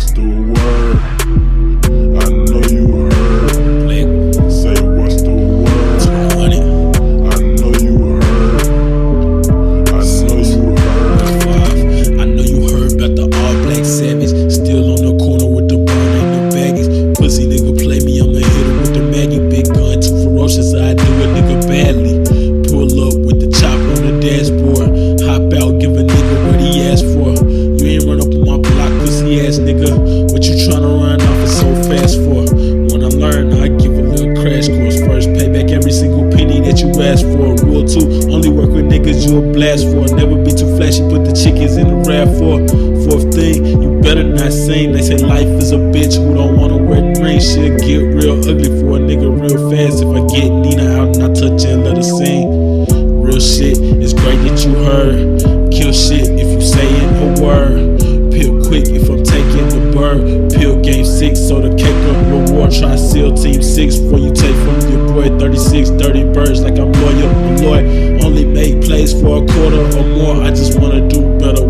what's the word? I know you heard. Say what's the word? I know you heard. I know you heard. I know you heard about the all black savage. Still on the corner with the bone and the baggies. Pussy nigga play me, I'ma hit him with the Maggie. Big gun, too ferocious, I do a nigga badly. Pull up with the chop on the dashboard. Hop out, give a nigga what he asked for. You ain't run up on my block, pussy ass nigga. You a blast for. Never be too flashy, put the chickens in the RAV4. Fourth thing, you better not sing. They say life is a bitch who don't wanna wear ring. Shit get real ugly for a nigga real fast. If I get Nina out and I touch and let her sing. Real shit, it's great that you heard. Kill shit if you saying a word. Peel quick if I'm taking the bird. Peel game six, so the cake up reward. Try seal team six before you take from your boy 36 dirty birds like I'm loyal. Lloyd only make plays for a quarter or more. I just wanna do better.